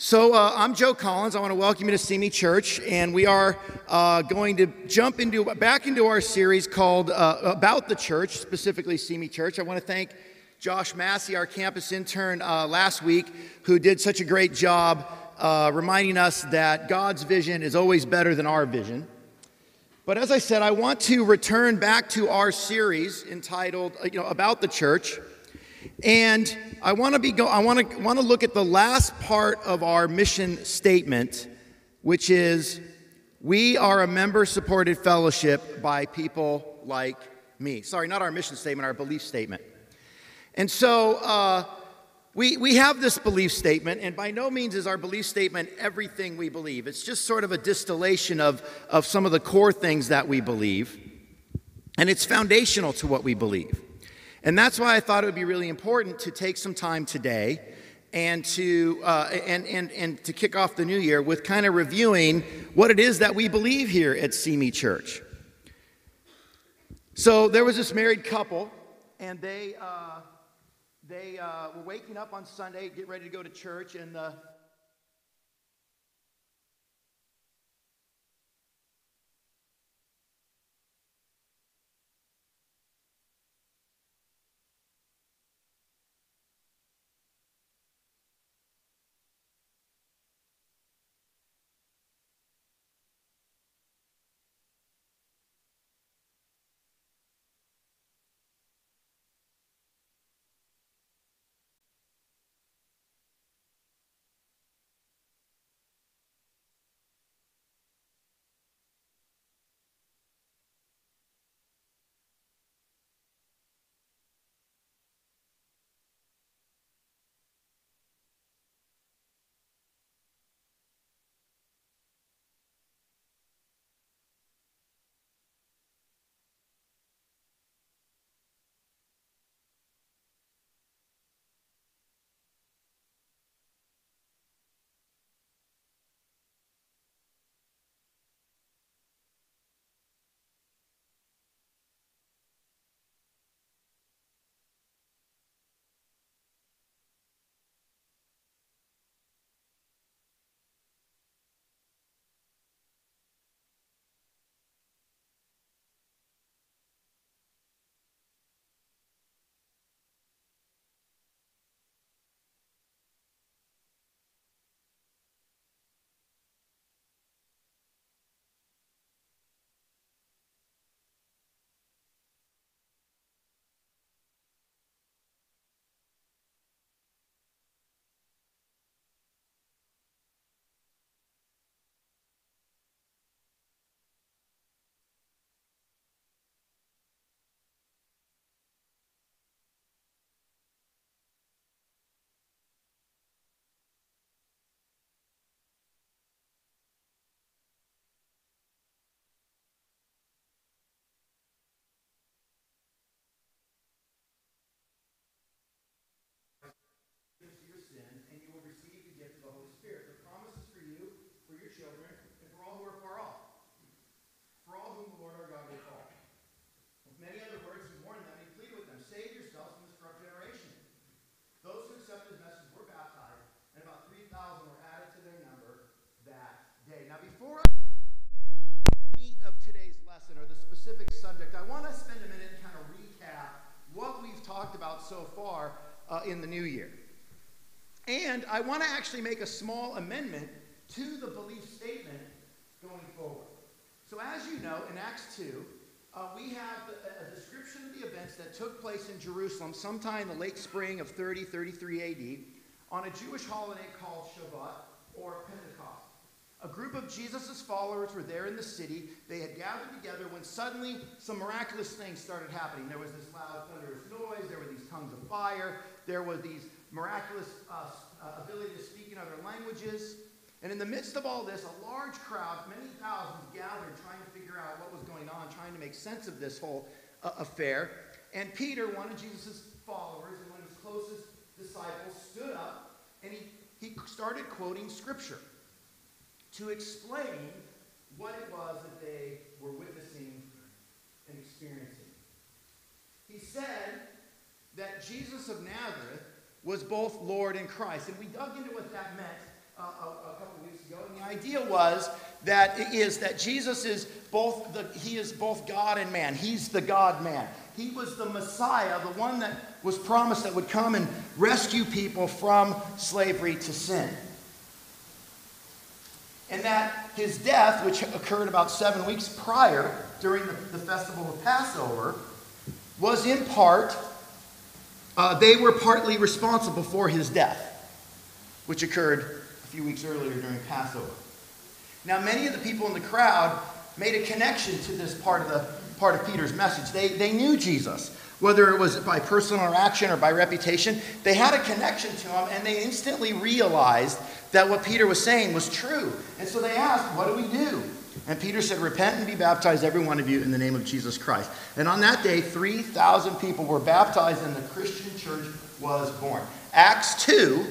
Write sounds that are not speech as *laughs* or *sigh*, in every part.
So, uh, I'm Joe Collins. I want to welcome you to Simi Church, and we are uh, going to jump into back into our series called uh, About the Church, specifically Simi Church. I want to thank Josh Massey, our campus intern uh, last week, who did such a great job uh, reminding us that God's vision is always better than our vision. But as I said, I want to return back to our series entitled, you know, About the Church. And I want to be go, I want to want to look at the last part of our mission statement, which is we are a member supported fellowship by people like me. Sorry, not our mission statement, our belief statement. And so uh, we, we have this belief statement, and by no means is our belief statement everything we believe. It's just sort of a distillation of, of some of the core things that we believe, and it's foundational to what we believe. And that's why I thought it would be really important to take some time today and to, uh, and, and, and to kick off the new year with kind of reviewing what it is that we believe here at See Church. So there was this married couple, and they, uh, they uh, were waking up on Sunday, get ready to go to church, and the uh, in the new year. And I want to actually make a small amendment to the belief statement going forward. So, as you know, in Acts 2, uh, we have a, a description of the events that took place in Jerusalem sometime in the late spring of 30, 33 AD on a Jewish holiday called Shavuot or Pentecost. A group of Jesus' followers were there in the city. They had gathered together when suddenly some miraculous things started happening. There was this loud, thunderous noise. There were these tongues of fire. There was these miraculous uh, uh, ability to speak in other languages. And in the midst of all this, a large crowd, many thousands, gathered trying to figure out what was going on, trying to make sense of this whole uh, affair. And Peter, one of Jesus' followers and one of his closest disciples, stood up and he, he started quoting scripture to explain what it was that they were witnessing and experiencing. He said that Jesus of Nazareth was both Lord and Christ. And we dug into what that meant uh, a, a couple weeks ago, and the idea was that it is that Jesus is both the, he is both God and man. He's the God man. He was the Messiah, the one that was promised that would come and rescue people from slavery to sin. And that his death, which occurred about seven weeks prior during the, the festival of Passover, was in part, uh, they were partly responsible for his death, which occurred a few weeks earlier during Passover. Now, many of the people in the crowd made a connection to this part of, the, part of Peter's message. They, they knew Jesus, whether it was by personal interaction or by reputation. They had a connection to him, and they instantly realized that what Peter was saying was true. And so they asked, What do we do? And Peter said, Repent and be baptized, every one of you, in the name of Jesus Christ. And on that day, 3,000 people were baptized, and the Christian church was born. Acts 2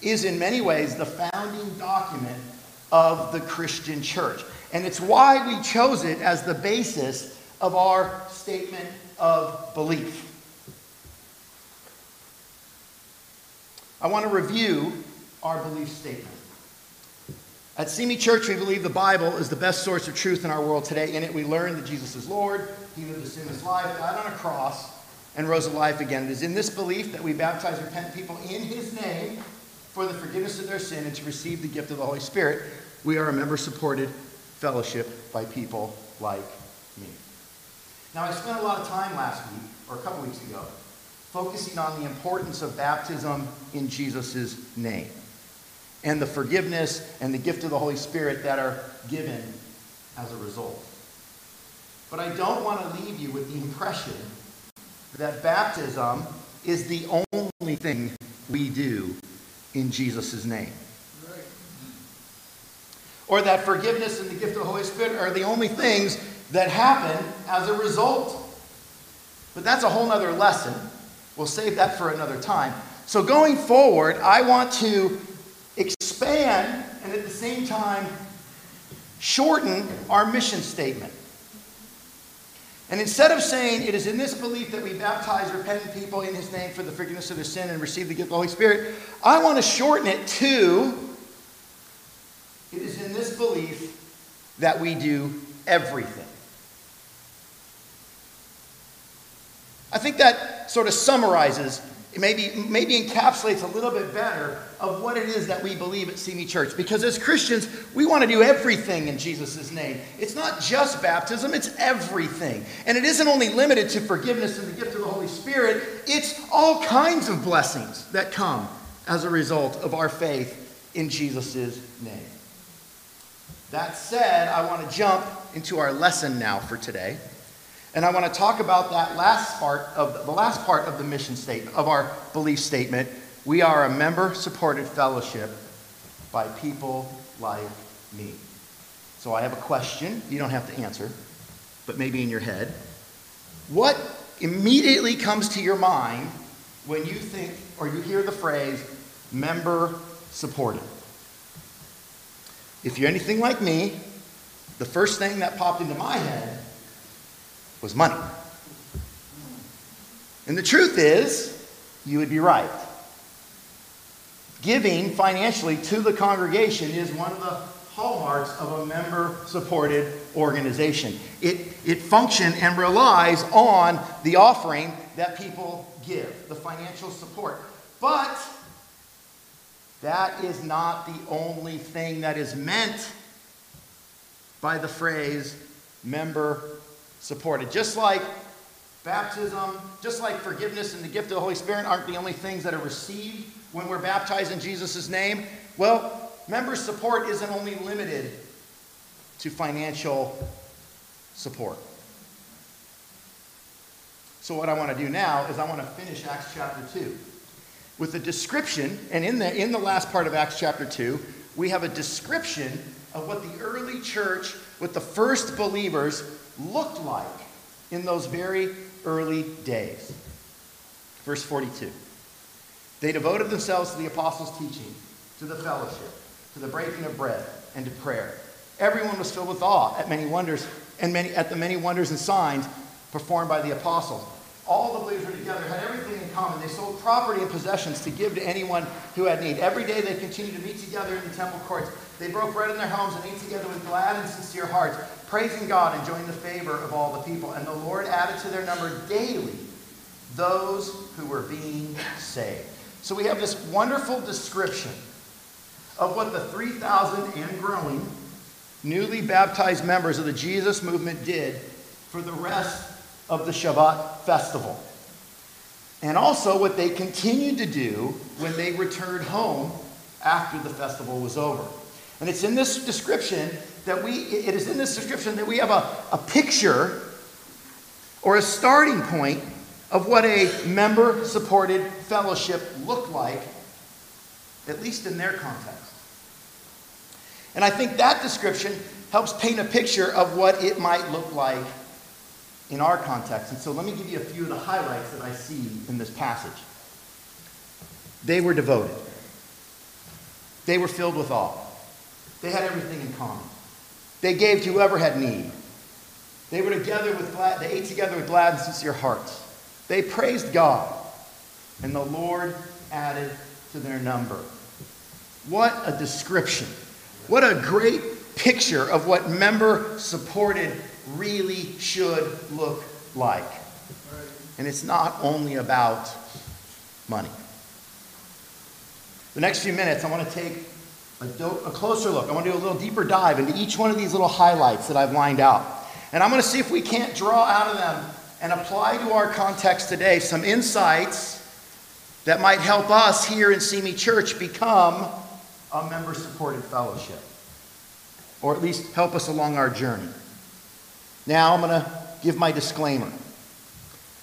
is in many ways the founding document of the Christian church. And it's why we chose it as the basis of our statement of belief. I want to review our belief statement. At Simi Church, we believe the Bible is the best source of truth in our world today. In it, we learn that Jesus is Lord, He lived a sinless life, died on a cross, and rose alive again. It is in this belief that we baptize repentant people in His name for the forgiveness of their sin and to receive the gift of the Holy Spirit. We are a member supported fellowship by people like me. Now, I spent a lot of time last week, or a couple weeks ago, focusing on the importance of baptism in Jesus' name and the forgiveness and the gift of the Holy Spirit that are given as a result. But I don't want to leave you with the impression that baptism is the only thing we do in Jesus' name or that forgiveness and the gift of the Holy Spirit are the only things that happen as a result. But that's a whole other lesson. We'll save that for another time. So, going forward, I want to expand and at the same time shorten our mission statement. And instead of saying it is in this belief that we baptize repentant people in his name for the forgiveness of their sin and receive the gift of the Holy Spirit, I want to shorten it to it is in this belief that we do everything. I think that sort of summarizes, maybe, maybe encapsulates a little bit better of what it is that we believe at Simi Church. Because as Christians, we want to do everything in Jesus' name. It's not just baptism, it's everything. And it isn't only limited to forgiveness and the gift of the Holy Spirit, it's all kinds of blessings that come as a result of our faith in Jesus' name. That said, I want to jump into our lesson now for today. And I want to talk about that last part of the last part of the mission statement, of our belief statement. We are a member supported fellowship by people like me. So I have a question. You don't have to answer, but maybe in your head. What immediately comes to your mind when you think or you hear the phrase member supported? If you're anything like me, the first thing that popped into my head was money. And the truth is, you would be right. Giving financially to the congregation is one of the hallmarks of a member supported organization. It, it functions and relies on the offering that people give, the financial support. But that is not the only thing that is meant by the phrase member supported. Just like baptism, just like forgiveness and the gift of the Holy Spirit aren't the only things that are received when we're baptized in Jesus' name, well, member support isn't only limited to financial support. So, what I want to do now is I want to finish Acts chapter 2 with a description, and in the, in the last part of Acts chapter 2, we have a description of what the early church, what the first believers looked like in those very early days. Verse 42. They devoted themselves to the apostles' teaching, to the fellowship, to the breaking of bread, and to prayer. Everyone was filled with awe at many wonders and many, at the many wonders and signs performed by the apostles. All the believers were together, had everything in common. They sold property and possessions to give to anyone who had need. Every day they continued to meet together in the temple courts. They broke bread in their homes and ate together with glad and sincere hearts, praising God, and enjoying the favor of all the people. And the Lord added to their number daily those who were being saved. So we have this wonderful description of what the 3,000 and growing newly baptized members of the Jesus movement did for the rest of the Shavuot festival. And also what they continued to do when they returned home after the festival was over. And it's in this description that we, it is in this description that we have a, a picture or a starting point of what a member supported fellowship looked like, at least in their context. And I think that description helps paint a picture of what it might look like in our context. And so let me give you a few of the highlights that I see in this passage. They were devoted, they were filled with awe, they had everything in common. They gave to whoever had need. They were together with glad, they ate together with glad and sincere hearts. They praised God, and the Lord added to their number. What a description. What a great picture of what member supported really should look like. And it's not only about money. The next few minutes, I want to take a, a, closer look. I want to do a little deeper dive into each one of these little highlights that I've lined out. And I'm going to see if we can't draw out of them and apply to our context today some insights that might help us here in Simi Church become a member supported fellowship, or at least help us along our journey. Now I'm going to give my disclaimer.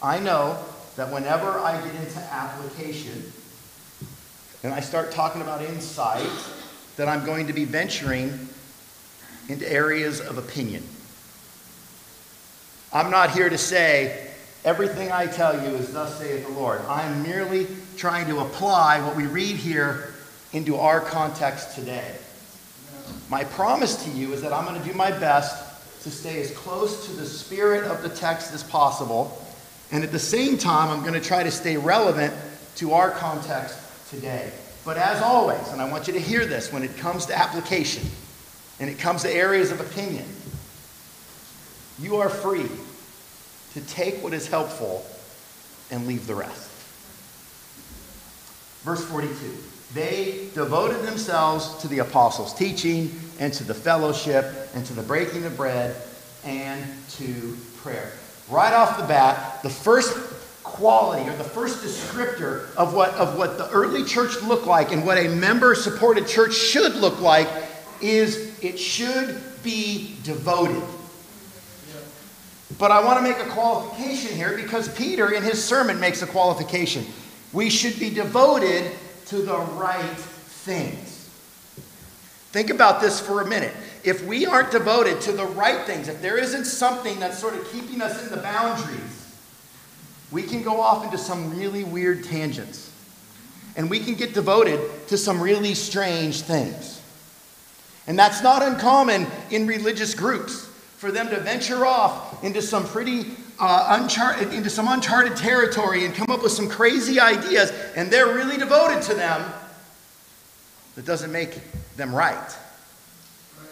I know that whenever I get into application and I start talking about insight, that I'm going to be venturing into areas of opinion. I'm not here to say everything I tell you is thus saith the Lord. I'm merely trying to apply what we read here into our context today. My promise to you is that I'm going to do my best to stay as close to the spirit of the text as possible. And at the same time, I'm going to try to stay relevant to our context today. But as always, and I want you to hear this when it comes to application and it comes to areas of opinion, you are free to take what is helpful and leave the rest. Verse 42 They devoted themselves to the apostles' teaching and to the fellowship and to the breaking of bread and to prayer. Right off the bat, the first quality or the first descriptor of what, of what the early church looked like and what a member supported church should look like is it should be devoted. But I want to make a qualification here because Peter in his sermon makes a qualification. We should be devoted to the right things. Think about this for a minute. If we aren't devoted to the right things, if there isn't something that's sort of keeping us in the boundaries, we can go off into some really weird tangents. And we can get devoted to some really strange things. And that's not uncommon in religious groups for them to venture off into some pretty uh, uncharted, into some uncharted territory and come up with some crazy ideas, and they're really devoted to them. That doesn't make them right.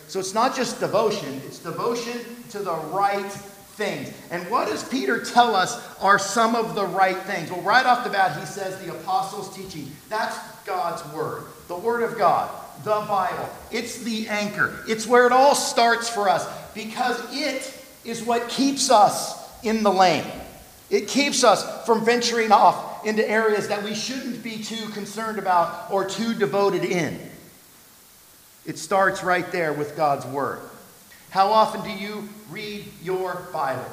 So it's not just devotion, it's devotion to the right things. And what does Peter tell us are some of the right things? Well, right off the bat, he says the apostles' teaching. That's God's word, the word of God, the Bible. It's the anchor, it's where it all starts for us because it is what keeps us in the lane. It keeps us from venturing off into areas that we shouldn't be too concerned about or too devoted in. It starts right there with God's Word. How often do you read your Bible?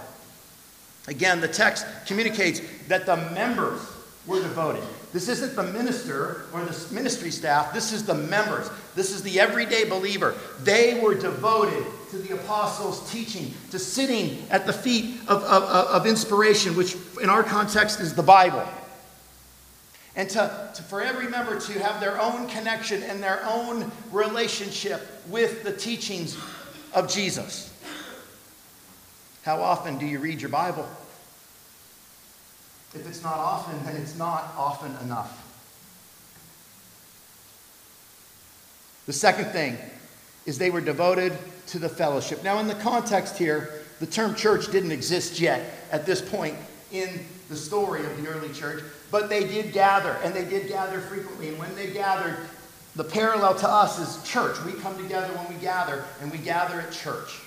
Again, the text communicates that the members were devoted. This isn't the minister or the ministry staff, this is the members. This is the everyday believer. They were devoted to the apostles' teaching, to sitting at the feet of, of, of inspiration, which in our context is the Bible and to, to, for every member to have their own connection and their own relationship with the teachings of Jesus. How often do you read your Bible? If it's not often, then it's not often enough. The second thing is they were devoted to the fellowship. Now, in the context here, the term church didn't exist yet at this point in the story of the early church, but they did gather, and they did gather frequently. And when they gathered, the parallel to us is church. We come together when we gather, and we gather at church.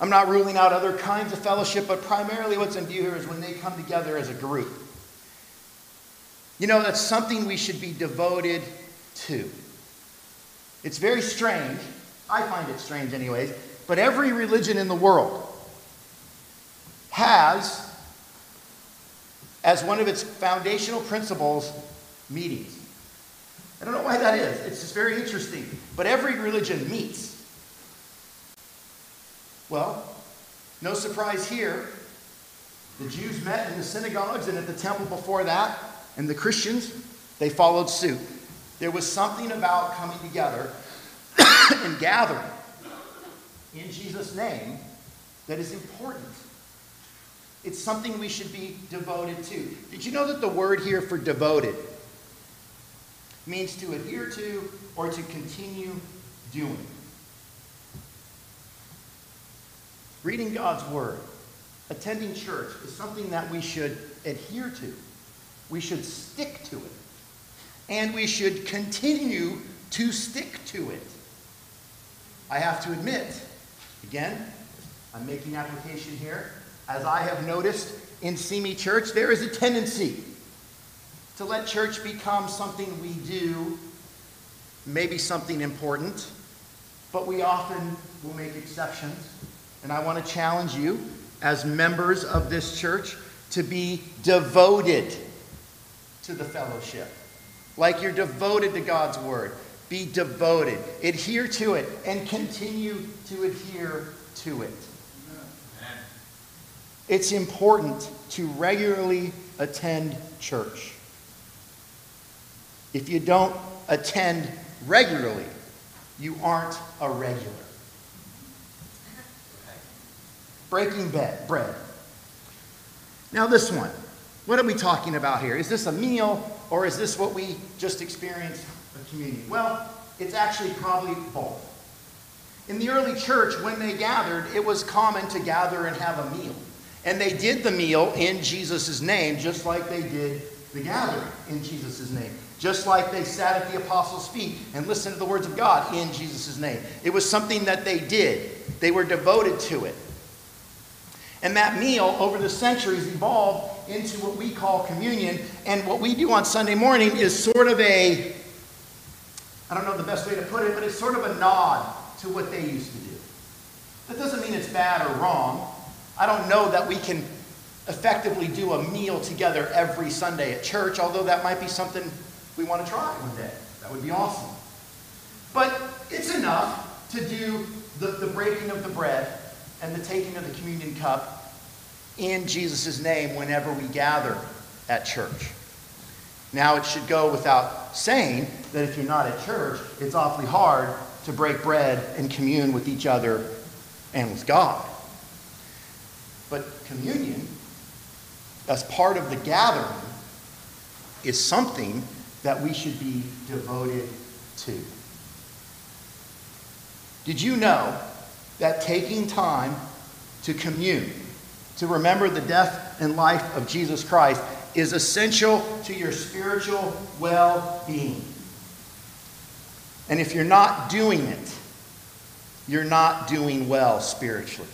I'm not ruling out other kinds of fellowship, but primarily what's in view here is when they come together as a group. You know, that's something we should be devoted to. It's very strange. I find it strange, anyways. But every religion in the world has, as one of its foundational principles, meetings. I don't know why that is. It's just very interesting. But every religion meets. Well, no surprise here. The Jews met in the synagogues and at the temple before that, and the Christians, they followed suit. There was something about coming together *coughs* and gathering in Jesus' name that is important. It's something we should be devoted to. Did you know that the word here for devoted means to adhere to or to continue doing? Reading God's word, attending church is something that we should adhere to. We should stick to it. And we should continue to stick to it. I have to admit, again, I'm making application here. As I have noticed in Simi Church, there is a tendency to let church become something we do, maybe something important, but we often will make exceptions. And I want to challenge you, as members of this church, to be devoted to the fellowship. Like you're devoted to God's word. Be devoted. Adhere to it and continue to adhere to it. It's important to regularly attend church. If you don't attend regularly, you aren't a regular. Breaking bread. Now, this one. What are we talking about here? Is this a meal or is this what we just experienced of communion? Well, it's actually probably both. In the early church, when they gathered, it was common to gather and have a meal. And they did the meal in Jesus' name, just like they did the gathering in Jesus' name. Just like they sat at the apostles' feet and listened to the words of God in Jesus' name. It was something that they did, they were devoted to it. And that meal over the centuries evolved into what we call communion. And what we do on Sunday morning is sort of a, I don't know the best way to put it, but it's sort of a nod to what they used to do. That doesn't mean it's bad or wrong. I don't know that we can effectively do a meal together every Sunday at church, although that might be something we want to try one day. That would be awesome. But it's enough to do the, the breaking of the bread and the taking of the communion cup in Jesus' name whenever we gather at church. Now, it should go without saying that if you're not at church, it's awfully hard to break bread and commune with each other and with God. But communion, as part of the gathering, is something that we should be devoted to. Did you know that taking time to commune, to remember the death and life of Jesus Christ, is essential to your spiritual well being. And if you're not doing it, you're not doing well spiritually.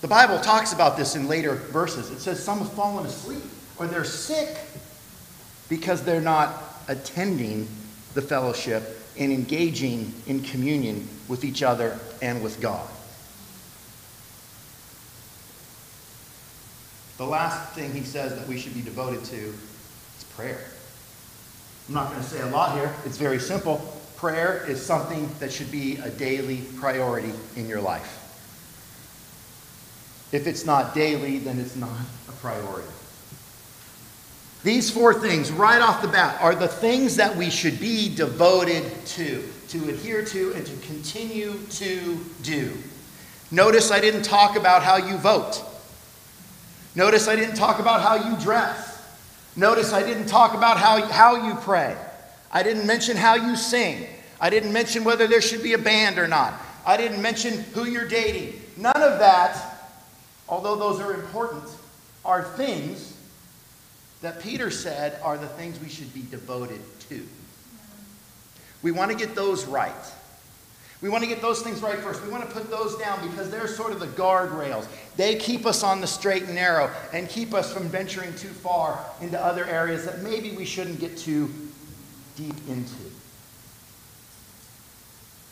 The Bible talks about this in later verses. It says some have fallen asleep or they're sick because they're not attending the fellowship and engaging in communion with each other and with God. The last thing he says that we should be devoted to is prayer. I'm not going to say a lot here. It's very simple. Prayer is something that should be a daily priority in your life. If it's not daily, then it's not a priority. These four things, right off the bat, are the things that we should be devoted to, to adhere to, and to continue to do. Notice I didn't talk about how you vote. Notice I didn't talk about how you dress. Notice I didn't talk about how, how you pray. I didn't mention how you sing. I didn't mention whether there should be a band or not. I didn't mention who you're dating. None of that, although those are important, are things that Peter said are the things we should be devoted to. We want to get those right. We want to get those things right first. We want to put those down because they're sort of the guardrails. They keep us on the straight and narrow and keep us from venturing too far into other areas that maybe we shouldn't get too deep into.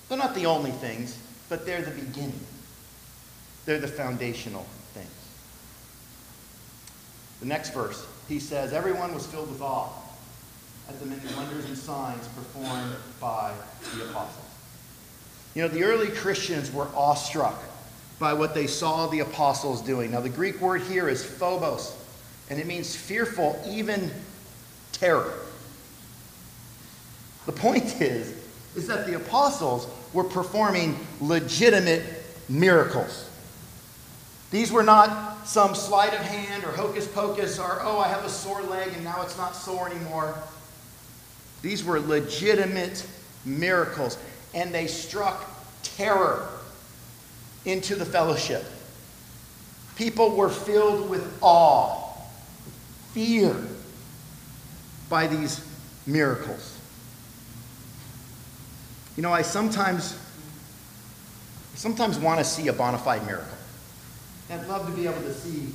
They're not the only things, but they're the beginning. They're the foundational things. The next verse, he says, Everyone was filled with awe at the many wonders and signs performed by the apostles. You know, the early Christians were awestruck by what they saw the apostles doing. Now, the Greek word here is phobos, and it means fearful, even terror. The point is, is that the apostles were performing legitimate miracles. These were not some sleight of hand or hocus pocus or, oh, I have a sore leg and now it's not sore anymore. These were legitimate miracles, and they struck terror into the fellowship. People were filled with awe, fear by these miracles. You know, I sometimes sometimes want to see a bona fide miracle. I'd love to be able to see,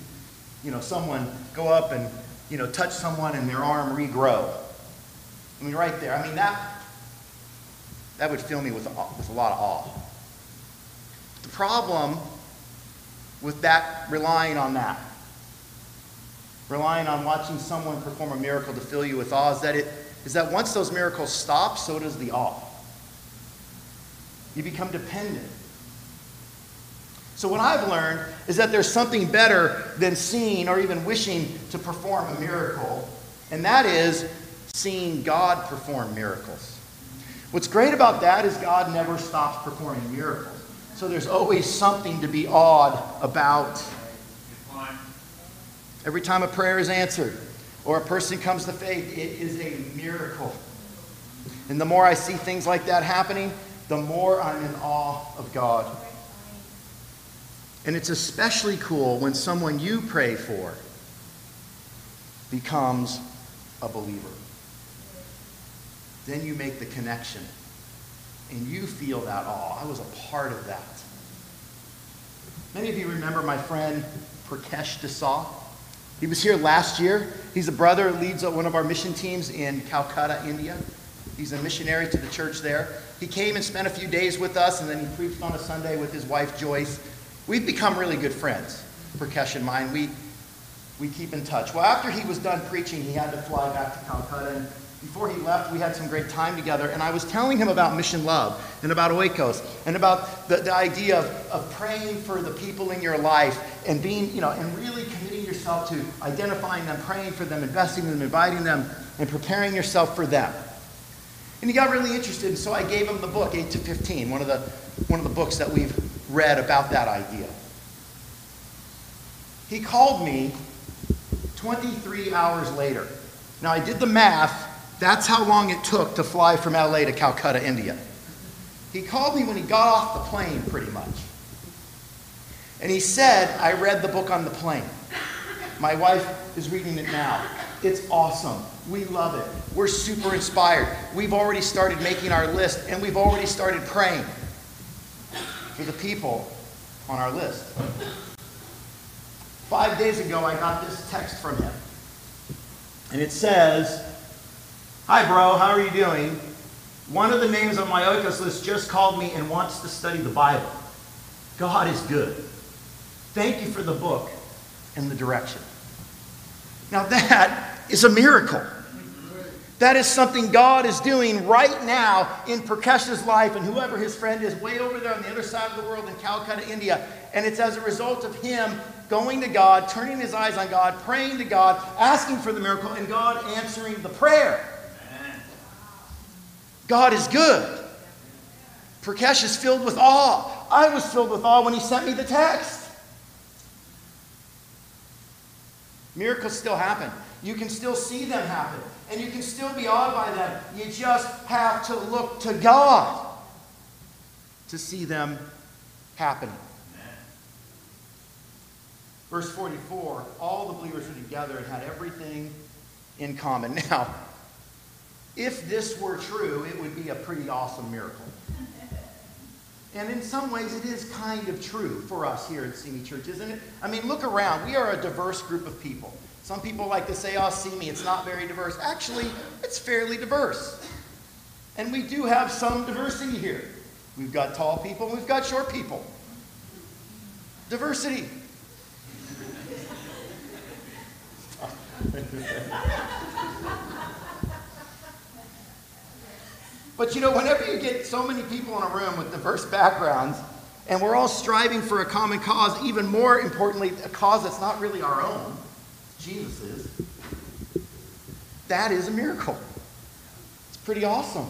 you know, someone go up and, you know, touch someone and their arm regrow. I mean, right there. I mean, that, that would fill me with, with a lot of awe. The problem with that, relying on that, relying on watching someone perform a miracle to fill you with awe, is that, it, is that once those miracles stop, so does the awe. You become dependent. So, what I've learned is that there's something better than seeing or even wishing to perform a miracle, and that is seeing God perform miracles. What's great about that is God never stops performing miracles. So, there's always something to be awed about. Every time a prayer is answered or a person comes to faith, it is a miracle. And the more I see things like that happening, the more I'm in awe of God. And it's especially cool when someone you pray for becomes a believer. Then you make the connection and you feel that awe. I was a part of that. Many of you remember my friend Prakash Desai. He was here last year. He's a brother, leads one of our mission teams in Calcutta, India. He's a missionary to the church there. He came and spent a few days with us, and then he preached on a Sunday with his wife Joyce. We've become really good friends, Prakash and mine. We, we keep in touch. Well, after he was done preaching, he had to fly back to Calcutta. And before he left, we had some great time together. And I was telling him about mission love and about oikos and about the, the idea of, of praying for the people in your life and being, you know, and really committing yourself to identifying them, praying for them, investing in them, inviting them, and preparing yourself for them. And he got really interested, and so I gave him the book, 8 to 15, one of the, one of the books that we've read about that idea. He called me 23 hours later. Now, I did the math. That's how long it took to fly from LA to Calcutta, India. He called me when he got off the plane, pretty much. And he said, I read the book on the plane. My wife is reading it now. It's awesome. We love it. We're super inspired. We've already started making our list and we've already started praying for the people on our list. Five days ago, I got this text from him. And it says, Hi, bro, how are you doing? One of the names on my Oikos list just called me and wants to study the Bible. God is good. Thank you for the book and the direction. Now, that is a miracle. That is something God is doing right now in Prakash's life and whoever his friend is way over there on the other side of the world in Calcutta, India. And it's as a result of him going to God, turning his eyes on God, praying to God, asking for the miracle, and God answering the prayer. God is good. Prakash is filled with awe. I was filled with awe when he sent me the text. Miracles still happen. You can still see them happen. And you can still be awed by them. You just have to look to God to see them happening. Verse 44 all the believers were together and had everything in common. *laughs* Now, if this were true, it would be a pretty awesome miracle. And in some ways, it is kind of true for us here at Simi Church, isn't it? I mean, look around. We are a diverse group of people. Some people like to say, oh, Simi, it's not very diverse. Actually, it's fairly diverse. And we do have some diversity here. We've got tall people, we've got short people. Diversity. But you know, whenever you get so many people in a room with diverse backgrounds, and we're all striving for a common cause, even more importantly, a cause that's not really our own, Jesus is, that is a miracle. It's pretty awesome.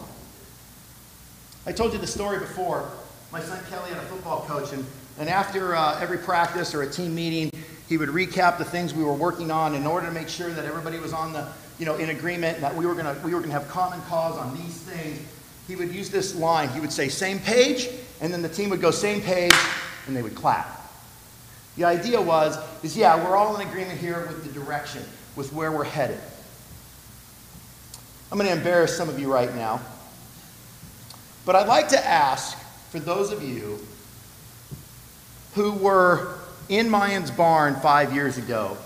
I told you the story before. My son Kelly had a football coach, and, and after uh, every practice or a team meeting, he would recap the things we were working on in order to make sure that everybody was on the, you know, in agreement and that we were gonna we were gonna have common cause on these things he would use this line. He would say, same page, and then the team would go, same page, and they would clap. The idea was, is yeah, we're all in agreement here with the direction, with where we're headed. I'm going to embarrass some of you right now. But I'd like to ask for those of you who were in Mayan's barn five years ago,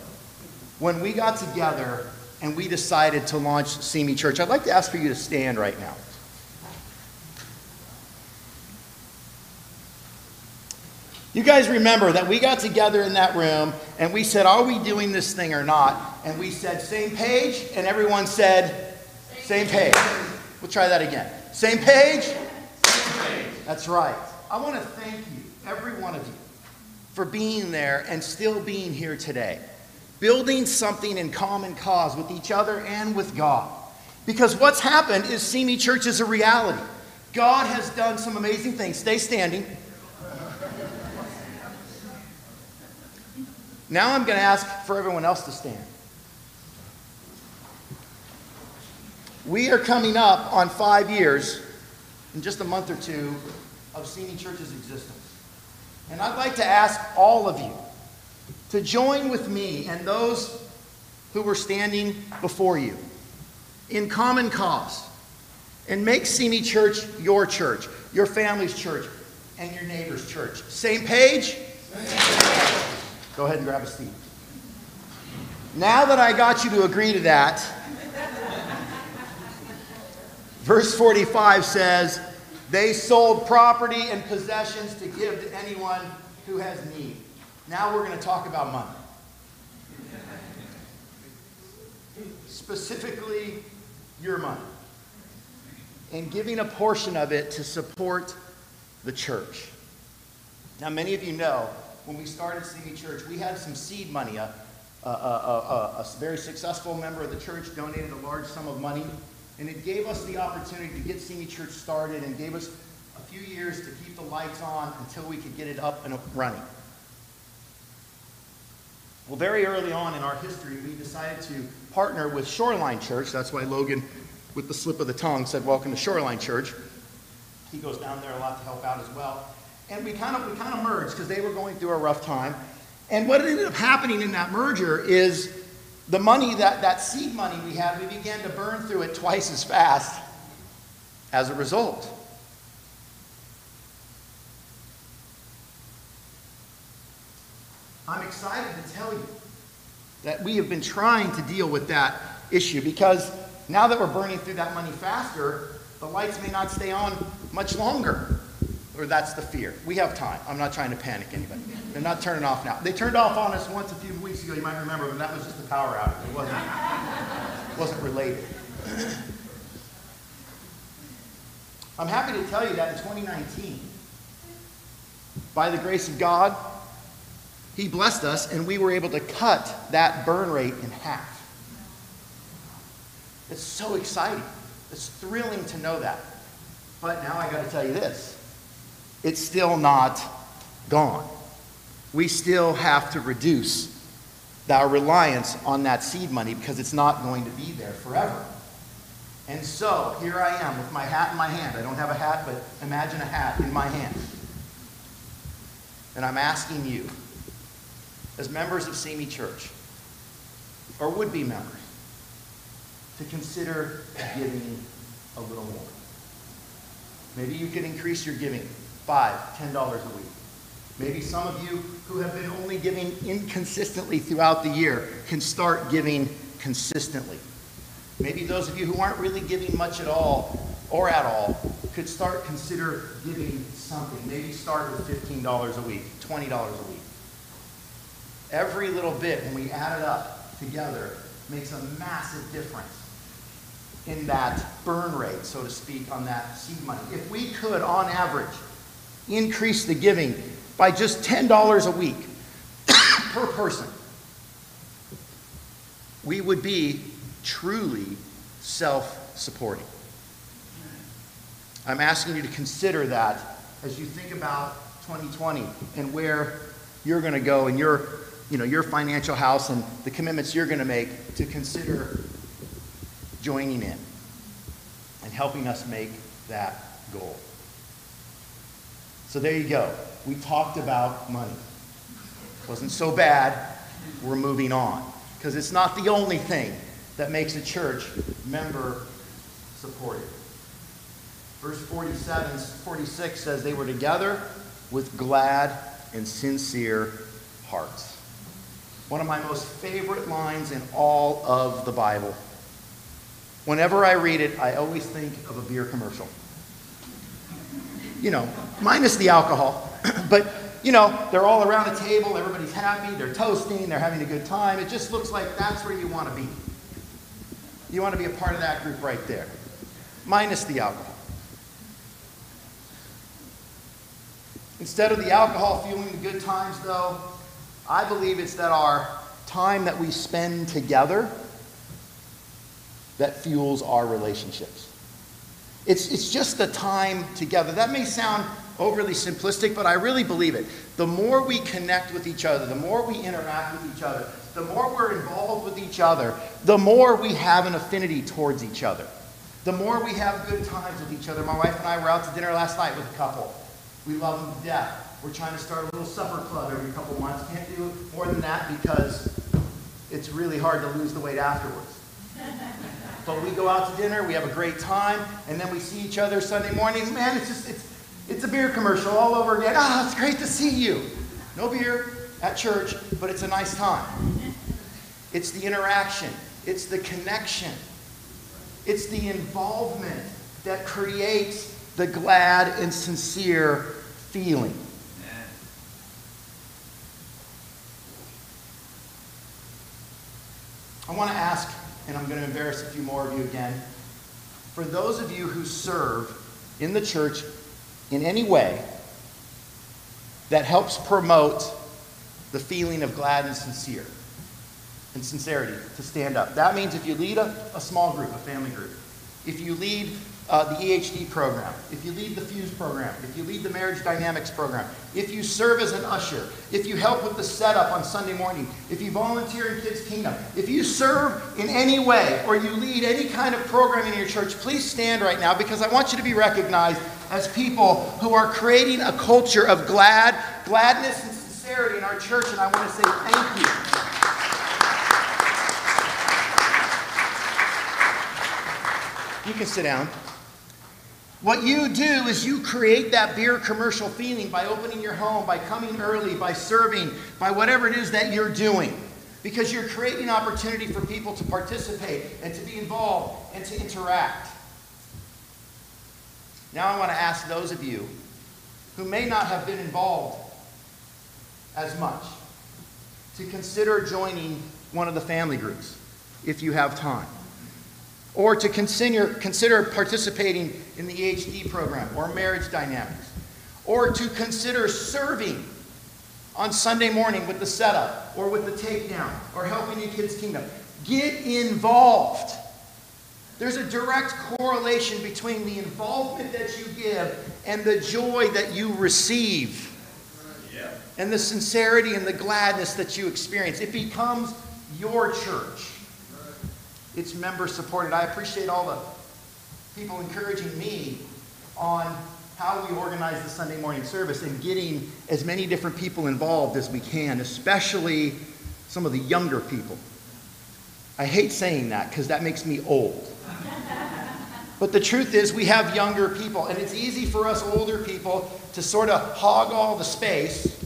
when we got together and we decided to launch Simi Church, I'd like to ask for you to stand right now. You guys remember that we got together in that room and we said, Are we doing this thing or not? And we said, Same page. And everyone said, Same page. We'll try that again. Same page? Same page. That's right. I want to thank you, every one of you, for being there and still being here today. Building something in common cause with each other and with God. Because what's happened is Simi Church is a reality. God has done some amazing things. Stay standing. Now I'm going to ask for everyone else to stand. We are coming up on five years, in just a month or two, of Simi Church's existence. And I'd like to ask all of you to join with me and those who were standing before you in common cause and make Simi Church your church, your family's church, and your neighbor's church. Same page? Same page. Go ahead and grab a seat. Now that I got you to agree to that, verse 45 says, They sold property and possessions to give to anyone who has need. Now we're going to talk about money. Specifically, your money. And giving a portion of it to support the church. Now, many of you know when we started Simi Church, we had some seed money. A, a, a, a, very successful member of the church donated a large sum of money, and it gave us the opportunity to get Simi Church started and gave us a few years to keep the lights on until we could get it up and running. Well, very early on in our history, we decided to partner with Shoreline Church. That's why Logan, with the slip of the tongue, said, Welcome to Shoreline Church. He goes down there a lot to help out as well and we kind of we kind of merged because they were going through a rough time. And what ended up happening in that merger is the money that that seed money we had, we began to burn through it twice as fast as a result. I'm excited to tell you that we have been trying to deal with that issue because now that we're burning through that money faster, the lights may not stay on much longer or that's the fear. We have time. I'm not trying to panic anybody. They're not turning off now. They turned off on us once a few weeks ago, you might remember, but that was just a power outage. It wasn't, wasn't related. I'm happy to tell you that in 2019, by the grace of God, He blessed us and we were able to cut that burn rate in half. It's so exciting. It's thrilling to know that. But now I got to tell you this it's still not gone. We still have to reduce our reliance on that seed money because it's not going to be there forever. And so here I am with my hat in my hand. I don't have a hat, but imagine a hat in my hand. And I'm asking you, as members of Simi Church, or would be members, to consider giving a little more. Maybe you could increase your giving five, ten dollars a week. Maybe some of you who have been only giving inconsistently throughout the year can start giving consistently. Maybe those of you who aren't really giving much at all or at all could start consider giving something. Maybe start with $15 a week, $20 a week. Every little bit, when we add it up together, makes a massive difference in that burn rate, so to speak, on that seed money. If we could, on average, increase the giving by just $10 a week *coughs* per person, we would be truly self supporting. I'm asking you to consider that as you think about 2020 and where you're going to go and your, you know, your financial house and the commitments you're going to make to consider joining in and helping us make that goal. So there you go. We talked about money. It Wasn't so bad. We're moving on because it's not the only thing that makes a church member supported. Verse 47, 46 says they were together with glad and sincere hearts. One of my most favorite lines in all of the Bible. Whenever I read it, I always think of a beer commercial. You know, minus the alcohol. *clears throat* but, you know, they're all around a table, everybody's happy, they're toasting, they're having a good time. It just looks like that's where you want to be. You want to be a part of that group right there, minus the alcohol. Instead of the alcohol fueling the good times, though, I believe it's that our time that we spend together that fuels our relationships. It's, it's just the time together. That may sound overly simplistic, but I really believe it. The more we connect with each other, the more we interact with each other, the more we're involved with each other, the more we have an affinity towards each other. The more we have good times with each other. My wife and I were out to dinner last night with a couple. We love them to death. We're trying to start a little supper club every couple months. Can't do more than that because it's really hard to lose the weight afterwards. *laughs* but we go out to dinner, we have a great time, and then we see each other Sunday morning. Man, it's just it's it's a beer commercial all over again. Ah, it's great to see you. No beer at church, but it's a nice time. It's the interaction, it's the connection, it's the involvement that creates the glad and sincere feeling. I want to ask, and I'm going to embarrass a few more of you again. For those of you who serve in the church in any way that helps promote the feeling of glad and sincere and sincerity to stand up. That means if you lead a, a small group, a family group, if you lead uh, the EHD program, if you lead the Fuse program, if you lead the Marriage Dynamics program, if you serve as an usher, if you help with the setup on Sunday morning, if you volunteer in Kids Kingdom, if you serve in any way or you lead any kind of program in your church, please stand right now because I want you to be recognized as people who are creating a culture of glad, gladness and sincerity in our church, and I want to say thank you. You can sit down. What you do is you create that beer commercial feeling by opening your home, by coming early, by serving, by whatever it is that you're doing. Because you're creating opportunity for people to participate and to be involved and to interact. Now I want to ask those of you who may not have been involved as much to consider joining one of the family groups if you have time. Or to consider, consider participating in the EHD program or marriage dynamics. Or to consider serving on Sunday morning with the setup or with the takedown or helping in Kids Kingdom. Get involved. There's a direct correlation between the involvement that you give and the joy that you receive. And the sincerity and the gladness that you experience. It becomes your church. It's member supported. I appreciate all the people encouraging me on how we organize the Sunday morning service and getting as many different people involved as we can, especially some of the younger people. I hate saying that because that makes me old. But the truth is, we have younger people, and it's easy for us older people to sort of hog all the space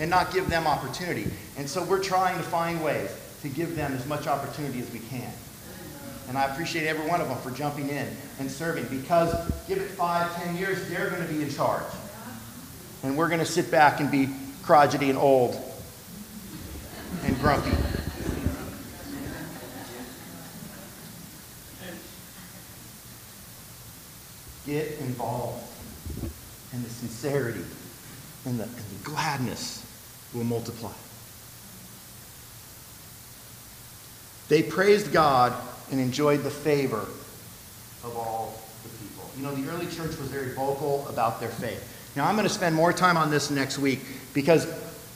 and not give them opportunity. And so we're trying to find ways to give them as much opportunity as we can. And I appreciate every one of them for jumping in and serving because give it five, ten years, they're going to be in charge. And we're going to sit back and be crotchety and old and grumpy. Get involved. And the sincerity and the, and the gladness will multiply. They praised God and enjoyed the favor of all the people. You know, the early church was very vocal about their faith. Now, I'm going to spend more time on this next week because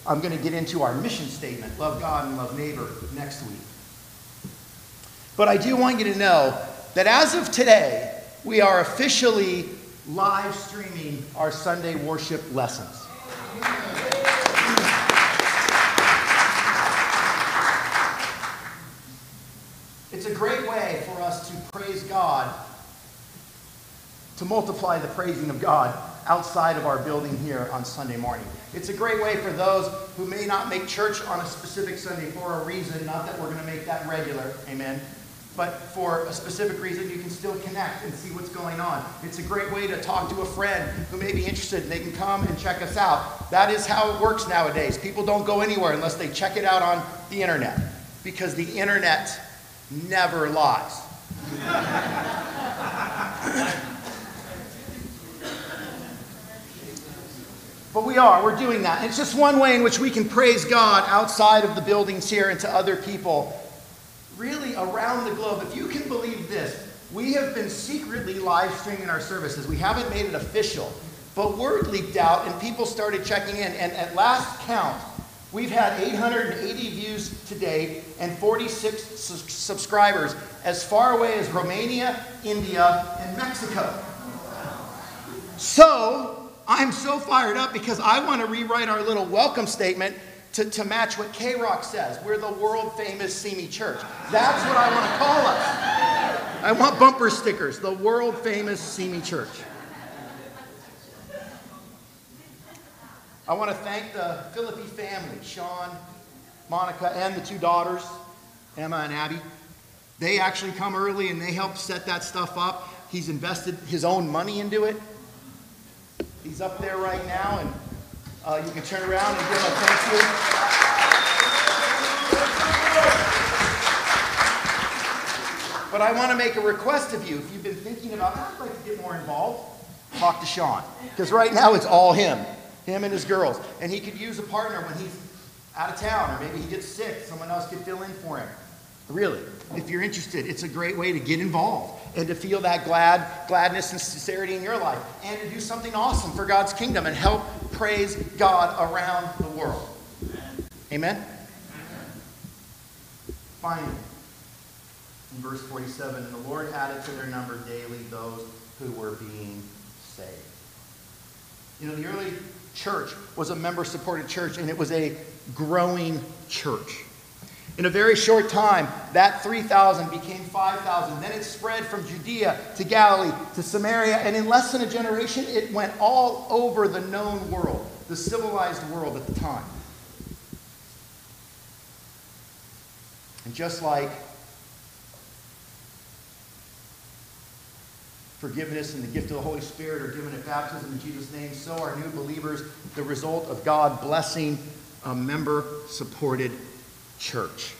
I'm going to get into our mission statement love God and love neighbor next week. But I do want you to know that as of today, we are officially live streaming our Sunday worship lessons. A great way for us to praise God, to multiply the praising of God outside of our building here on Sunday morning. It's a great way for those who may not make church on a specific Sunday for a reason, not that we're going to make that regular, amen, but for a specific reason, you can still connect and see what's going on. It's a great way to talk to a friend who may be interested. They can come and check us out. That is how it works nowadays. People don't go anywhere unless they check it out on the internet because the internet never lies. but we are, we're doing that. And it's just one way in which we can praise God outside of the buildings here and to other people, really around the globe. If you can believe this, we have been secretly live streaming our services. We haven't made it official, but word leaked out and people started checking in. And at last count, We've had 880 views today and 46 su- subscribers as far away as Romania, India, and Mexico. So, I'm so fired up because I want to rewrite our little welcome statement to, to match what KROQ says. We're the world famous Simi Church. That's what I want to call us. I want bumper stickers, the world famous Simi Church. I want to thank the Philippi family, Sean, Monica, and the two daughters, Emma and Abby. They actually come early and they help set that stuff up. He's invested his own money into it. He's up there right now, and uh, you can turn around and give him a thank you. But I want to make a request of you. If you've been thinking about, I'd like to get more involved, talk to Sean. Because right now it's all him him and his girls. And he could use a partner when he's out of town, or maybe he gets sick. Someone else could fill in for him. Really, if you're interested, it's a great way to get involved and to feel that glad, gladness and sincerity in your life, and to do something awesome for God's kingdom and help praise God around the world. Amen. Finally, in verse 47, and the Lord added to their number daily those who were being saved. You know, the early church was a member supported church, and it was a growing church. In a very short time, that 3,000 became 5,000. Then it spread from Judea to Galilee to Samaria, and in less than a generation, it went all over the known world, the civilized world at the time. And just like forgiveness and the gift of the Holy Spirit are given at baptism in Jesus' name, so are new believers the result of God blessing a member supported church.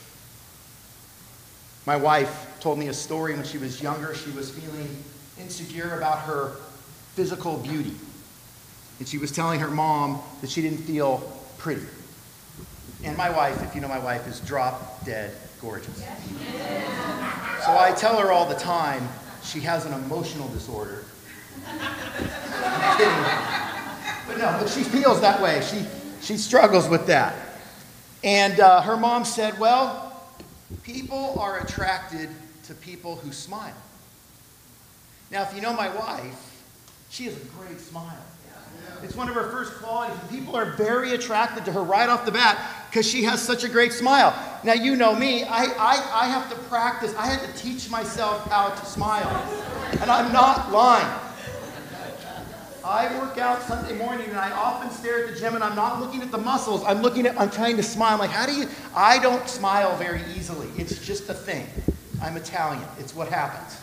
My wife told me a story when she was younger. She was feeling insecure about her physical beauty. And she was telling her mom that she didn't feel pretty. And my wife, if you know my wife, is drop dead gorgeous. So I tell her all the time she has an emotional disorder. I'm *laughs* kidding. But no, but she feels that way. She, she struggles with that. And uh, her mom said, Well, people are attracted to people who smile. Now, if you know my wife, she has a great smile. It's one of her first qualities. And people are very attracted to her right off the bat because she has such a great smile. Now, you know me, I, I, I have to practice, I had to teach myself how to smile. And I'm not lying. I work out Sunday morning and I often stare at the gym and I'm not looking at the muscles. I'm looking at, I'm trying to smile. I'm like, how do you? I don't smile very easily. It's just a thing. I'm Italian. It's what happens.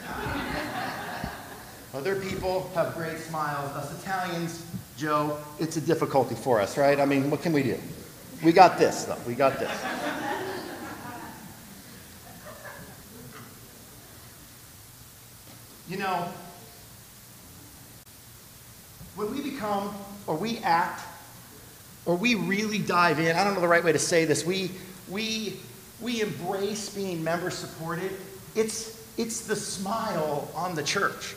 Other people have great smiles. Us Italians, Joe, it's a difficulty for us, right? I mean, what can we do? We got this, though. We got this. You know, when we become or we act or we really dive in, I don't know the right way to say this, we, we, we embrace being member supported, it's, it's the smile on the church.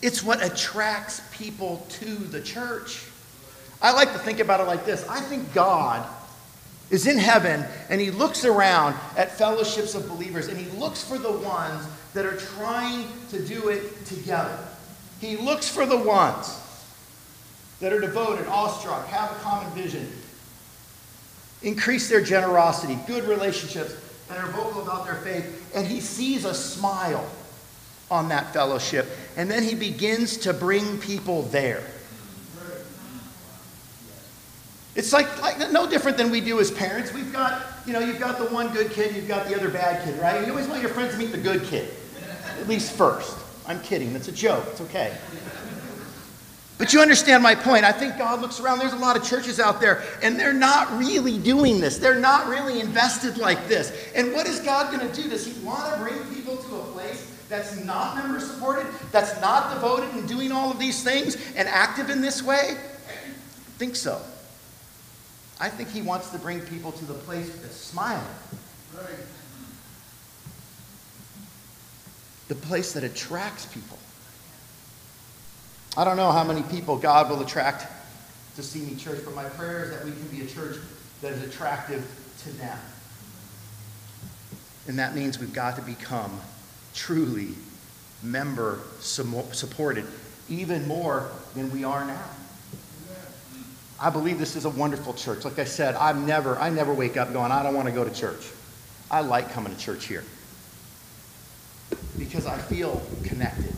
It's what attracts people to the church. I like to think about it like this I think God is in heaven and he looks around at fellowships of believers and he looks for the ones that are trying to do it together. He looks for the ones that are devoted, awestruck, have a common vision, increase their generosity, good relationships, and are vocal about their faith. And he sees a smile on that fellowship. And then he begins to bring people there. It's like, like no different than we do as parents. We've got, you know, you've got the one good kid, you've got the other bad kid, right? You always want your friends to meet the good kid, at least first. I'm kidding. That's a joke. It's okay. But you understand my point. I think God looks around. There's a lot of churches out there, and they're not really doing this. They're not really invested like this. And what is God going to do? Does He want to bring people to a place that's not member supported, that's not devoted and doing all of these things and active in this way? I think so. I think He wants to bring people to the place that's smiling. The place that attracts people. I don't know how many people God will attract to Simi Church, but my prayer is that we can be a church that is attractive to them. And that means we've got to become truly member supported, even more than we are now. I believe this is a wonderful church. Like I said, I'm never, I never wake up going, I don't want to go to church. I like coming to church here because I feel connected.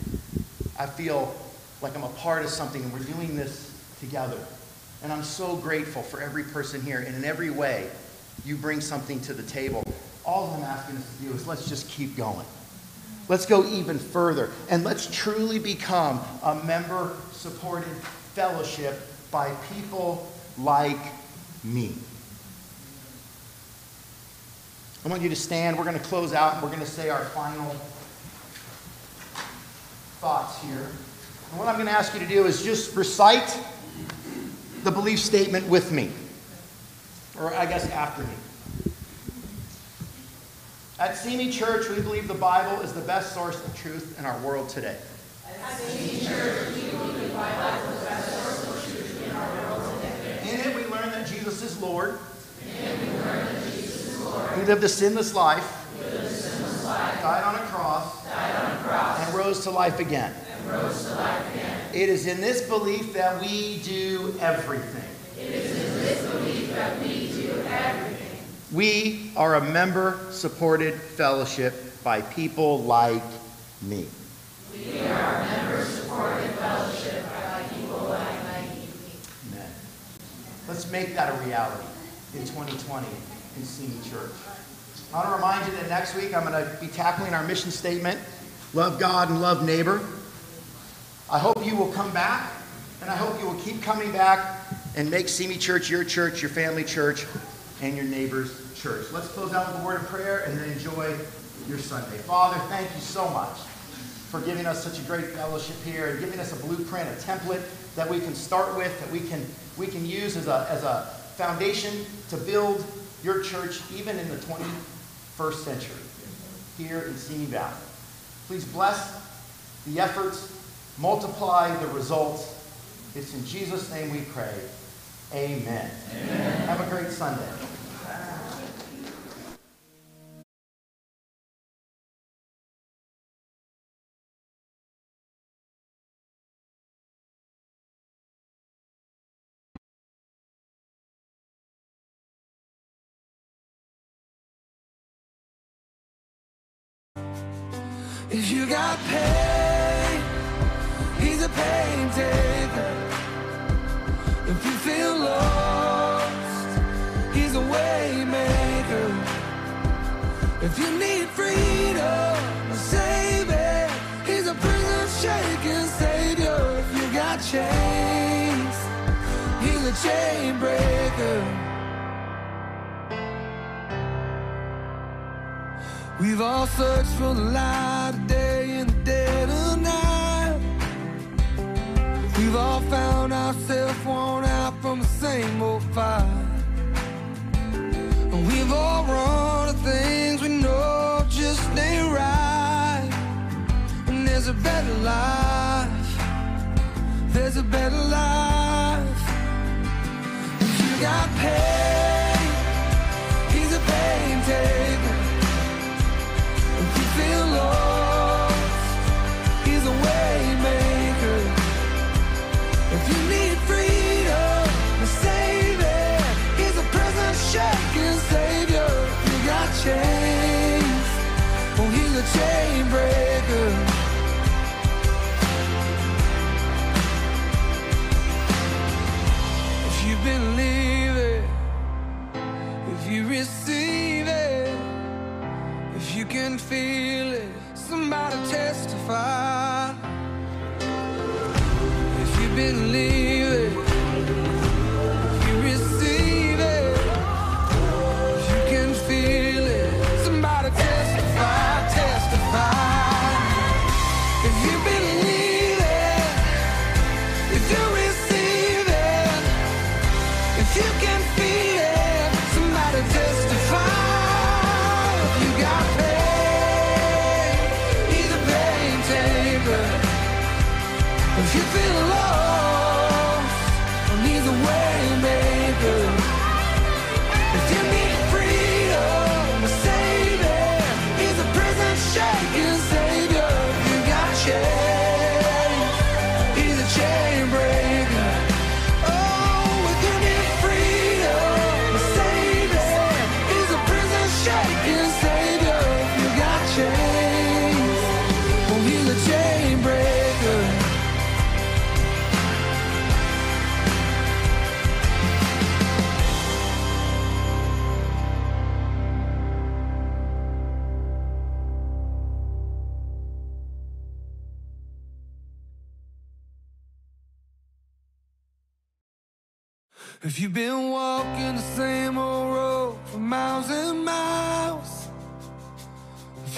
I feel like I'm a part of something and we're doing this together. And I'm so grateful for every person here. And in every way, you bring something to the table. All I'm asking us to do is let's just keep going. Let's go even further. And let's truly become a member supported fellowship by people like me. I want you to stand. We're going to close out we're going to say our final thoughts here. And what I'm going to ask you to do is just recite the belief statement with me, or I guess after me. At Simi Church, we believe the Bible is the best source of truth in our world today. At Simi Church, we believe the Bible is the best source of truth in our world today. In it, we learn that Jesus is Lord. He lived a sinless life. Died on a cross and rose to life again. It is in this belief that we do everything. It is in this belief that we do everything. We are a member supported fellowship by people like me. We are a member supported fellowship by people like me. Amen. Let's make that a reality in 2020 in Simi Church. I want to remind you that next week I'm going to be tackling our mission statement love God and love neighbor. I hope you will come back, and I hope you will keep coming back and make Simi Church your church, your family church, and your neighbor's church. Let's close out with a word of prayer and then enjoy your Sunday. Father, thank you so much for giving us such a great fellowship here and giving us a blueprint, a template that we can start with, that we can, we can use as a, as a foundation to build your church even in the 21st century. here in Simi Valley. Please bless the efforts, multiply the results. It's in Jesus' name we pray. Amen. Amen. Have a great Sunday. If you got pain, he's a pain taker. If you feel lost, he's a way maker. If you need freedom, a savior, he's a prison shaking savior. If you got chains, he's a chain breaker. We've all searched for the light of day in the dead of night. We've all found ourselves worn out from the same old fight. And we've all run to things we know just ain't right. And there's a better life. There's a better life. If you got pain, he's a pain taker. You feel it, somebody testify. If you believe it,